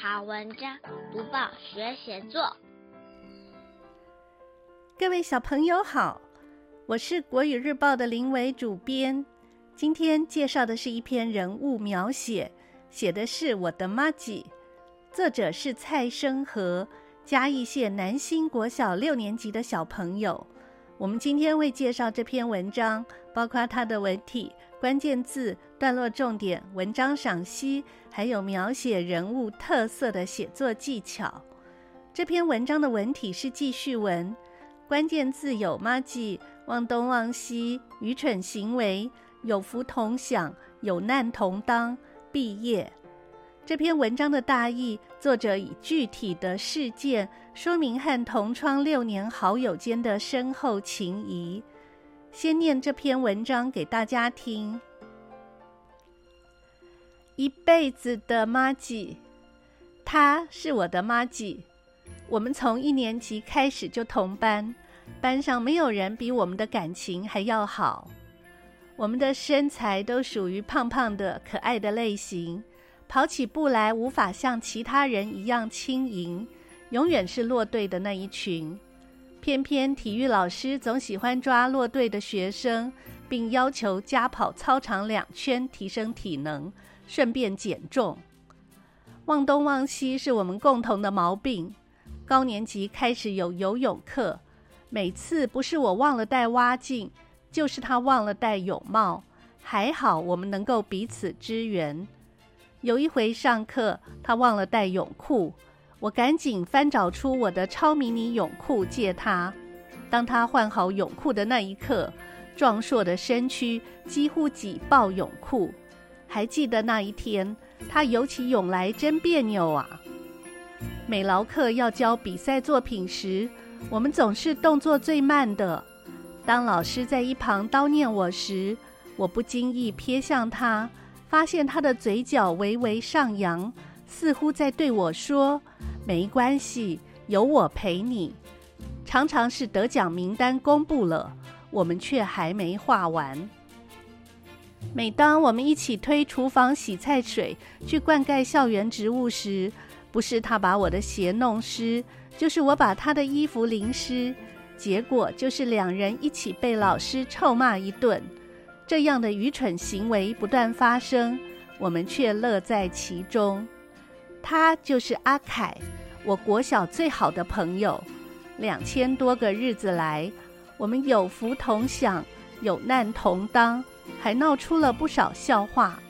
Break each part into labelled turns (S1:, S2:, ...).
S1: 好文章，读报学写作。
S2: 各位小朋友好，我是国语日报的林伟主编。今天介绍的是一篇人物描写，写的是我的妈吉，作者是蔡生和，嘉义县南新国小六年级的小朋友。我们今天会介绍这篇文章，包括它的文体、关键字、段落重点、文章赏析，还有描写人物特色的写作技巧。这篇文章的文体是记叙文，关键字有麻吉、忘东忘西、愚蠢行为、有福同享、有难同当、毕业。这篇文章的大意，作者以具体的事件说明和同窗六年好友间的深厚情谊。先念这篇文章给大家听。一辈子的妈吉，她是我的妈吉。我们从一年级开始就同班，班上没有人比我们的感情还要好。我们的身材都属于胖胖的可爱的类型。跑起步来无法像其他人一样轻盈，永远是落队的那一群。偏偏体育老师总喜欢抓落队的学生，并要求加跑操场两圈，提升体能，顺便减重。忘东忘西是我们共同的毛病。高年级开始有游泳课，每次不是我忘了带蛙镜，就是他忘了戴泳帽。还好我们能够彼此支援。有一回上课，他忘了带泳裤，我赶紧翻找出我的超迷你泳裤借他。当他换好泳裤的那一刻，壮硕的身躯几乎挤爆泳裤。还记得那一天，他游起泳来真别扭啊！美劳课要交比赛作品时，我们总是动作最慢的。当老师在一旁叨念我时，我不经意瞥向他。发现他的嘴角微微上扬，似乎在对我说：“没关系，有我陪你。”常常是得奖名单公布了，我们却还没画完。每当我们一起推厨房洗菜水去灌溉校园植物时，不是他把我的鞋弄湿，就是我把他的衣服淋湿，结果就是两人一起被老师臭骂一顿。这样的愚蠢行为不断发生，我们却乐在其中。他就是阿凯，我国小最好的朋友。两千多个日子来，我们有福同享，有难同当，还闹出了不少笑话。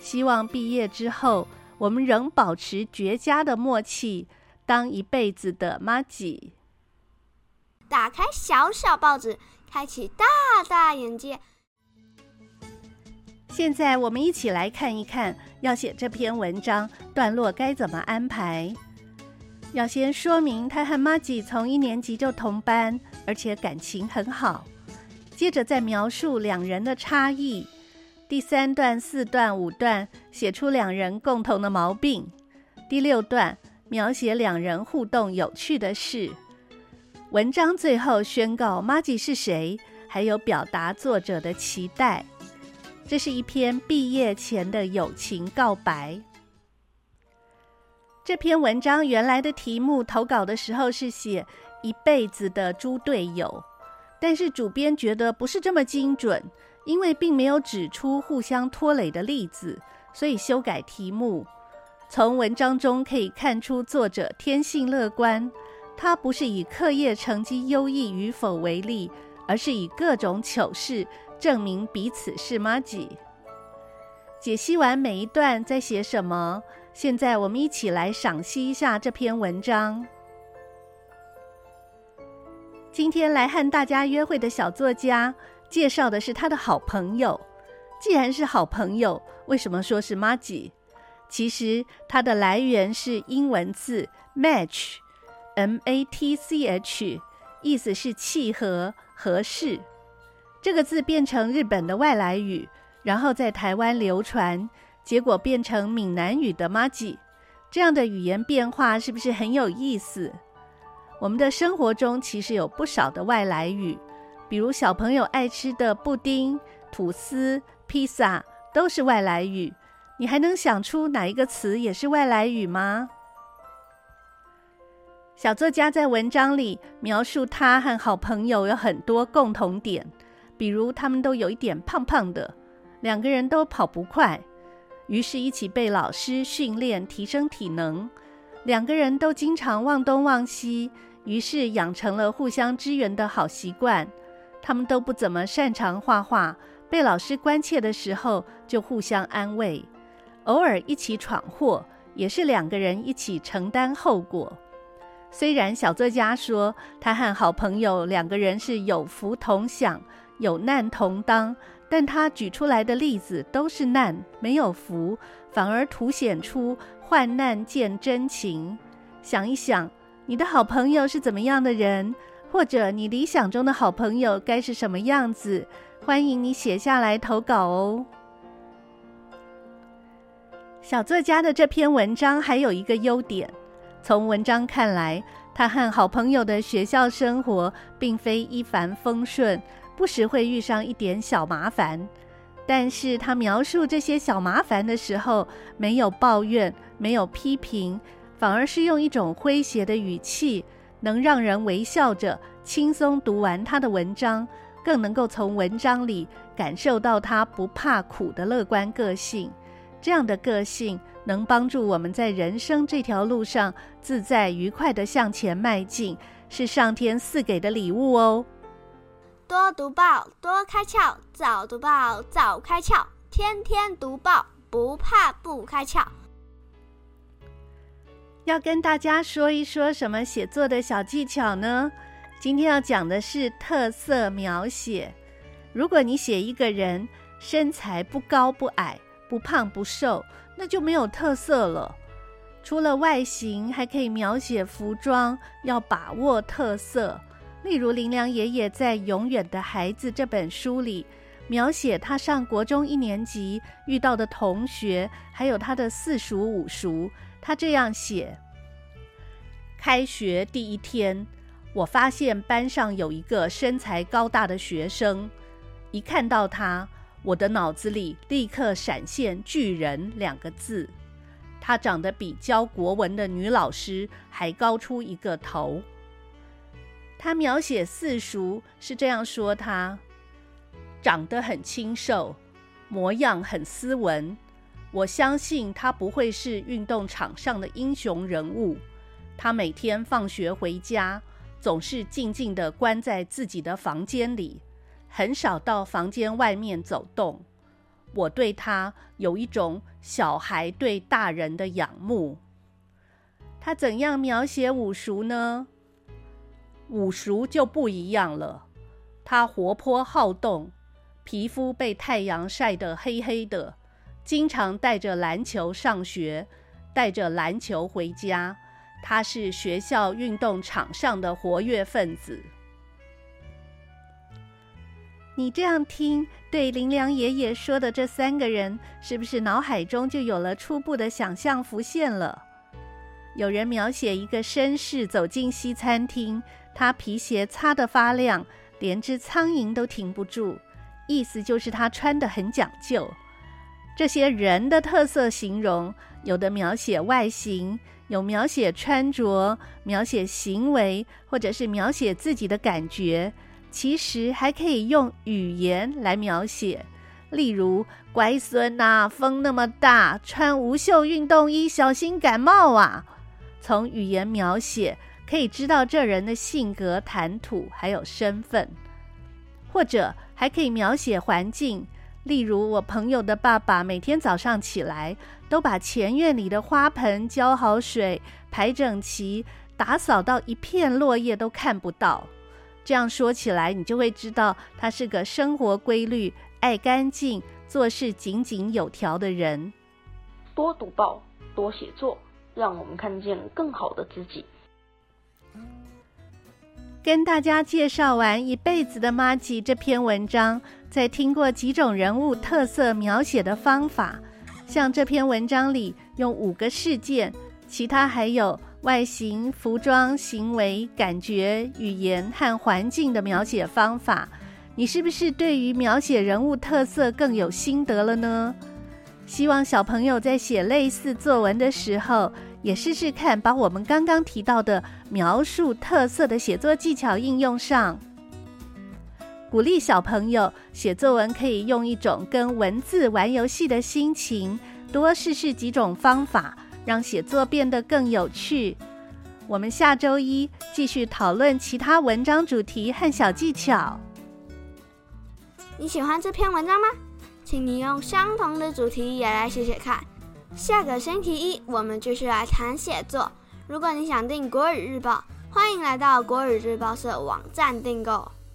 S2: 希望毕业之后，我们仍保持绝佳的默契，当一辈子的妈吉。
S3: 打开小小报纸，开启大大眼界。
S2: 现在我们一起来看一看，要写这篇文章段落该怎么安排。要先说明他和玛吉从一年级就同班，而且感情很好。接着再描述两人的差异。第三段、四段、五段写出两人共同的毛病。第六段描写两人互动有趣的事。文章最后宣告玛吉是谁，还有表达作者的期待。这是一篇毕业前的友情告白。这篇文章原来的题目投稿的时候是写一辈子的猪队友，但是主编觉得不是这么精准，因为并没有指出互相拖累的例子，所以修改题目。从文章中可以看出作者天性乐观，他不是以课业成绩优异与否为例，而是以各种糗事。证明彼此是麻吉。解析完每一段在写什么，现在我们一起来赏析一下这篇文章。今天来和大家约会的小作家，介绍的是他的好朋友。既然是好朋友，为什么说是麻吉？其实它的来源是英文字 match，M-A-T-C-H，意思是契合、合适。这个字变成日本的外来语，然后在台湾流传，结果变成闽南语的麻吉。这样的语言变化是不是很有意思？我们的生活中其实有不少的外来语，比如小朋友爱吃的布丁、吐司、披萨都是外来语。你还能想出哪一个词也是外来语吗？小作家在文章里描述他和好朋友有很多共同点，比如他们都有一点胖胖的，两个人都跑不快，于是一起被老师训练提升体能。两个人都经常忘东忘西，于是养成了互相支援的好习惯。他们都不怎么擅长画画，被老师关切的时候就互相安慰。偶尔一起闯祸，也是两个人一起承担后果。虽然小作家说他和好朋友两个人是有福同享、有难同当，但他举出来的例子都是难，没有福，反而凸显出患难见真情。想一想，你的好朋友是怎么样的人？或者你理想中的好朋友该是什么样子？欢迎你写下来投稿哦。小作家的这篇文章还有一个优点，从文章看来，他和好朋友的学校生活并非一帆风顺，不时会遇上一点小麻烦。但是他描述这些小麻烦的时候，没有抱怨，没有批评，反而是用一种诙谐的语气。能让人微笑着轻松读完他的文章，更能够从文章里感受到他不怕苦的乐观个性。这样的个性能帮助我们在人生这条路上自在愉快地向前迈进，是上天赐给的礼物哦。
S3: 多读报，多开窍；早读报，早开窍；天天读报，不怕不开窍。
S2: 要跟大家说一说什么写作的小技巧呢？今天要讲的是特色描写。如果你写一个人身材不高不矮、不胖不瘦，那就没有特色了。除了外形，还可以描写服装，要把握特色。例如林良爷爷在《永远的孩子》这本书里，描写他上国中一年级遇到的同学，还有他的四叔五叔。他这样写：开学第一天，我发现班上有一个身材高大的学生。一看到他，我的脑子里立刻闪现“巨人”两个字。他长得比教国文的女老师还高出一个头。他描写四叔是这样说他：长得很清瘦，模样很斯文。我相信他不会是运动场上的英雄人物。他每天放学回家，总是静静地关在自己的房间里，很少到房间外面走动。我对他有一种小孩对大人的仰慕。他怎样描写五叔呢？五叔就不一样了。他活泼好动，皮肤被太阳晒得黑黑的。经常带着篮球上学，带着篮球回家。他是学校运动场上的活跃分子。你这样听，对林良爷爷说的这三个人，是不是脑海中就有了初步的想象浮现了？有人描写一个绅士走进西餐厅，他皮鞋擦得发亮，连只苍蝇都停不住，意思就是他穿得很讲究。这些人的特色形容，有的描写外形，有描写穿着，描写行为，或者是描写自己的感觉。其实还可以用语言来描写，例如“乖孙呐，风那么大，穿无袖运动衣，小心感冒啊。”从语言描写可以知道这人的性格、谈吐还有身份，或者还可以描写环境。例如，我朋友的爸爸每天早上起来，都把前院里的花盆浇好水，排整齐，打扫到一片落叶都看不到。这样说起来，你就会知道他是个生活规律、爱干净、做事井井有条的人。
S4: 多读报，多写作，让我们看见更好的自己。
S2: 跟大家介绍完一辈子的妈吉这篇文章，在听过几种人物特色描写的方法，像这篇文章里用五个事件，其他还有外形、服装、行为、感觉、语言和环境的描写方法，你是不是对于描写人物特色更有心得了呢？希望小朋友在写类似作文的时候，也试试看把我们刚刚提到的描述特色的写作技巧应用上。鼓励小朋友写作文，可以用一种跟文字玩游戏的心情，多试试几种方法，让写作变得更有趣。我们下周一继续讨论其他文章主题和小技巧。
S3: 你喜欢这篇文章吗？请你用相同的主题也来写写看。下个星期一我们继续来谈写作。如果你想订国语日报，欢迎来到国语日报社网站订购。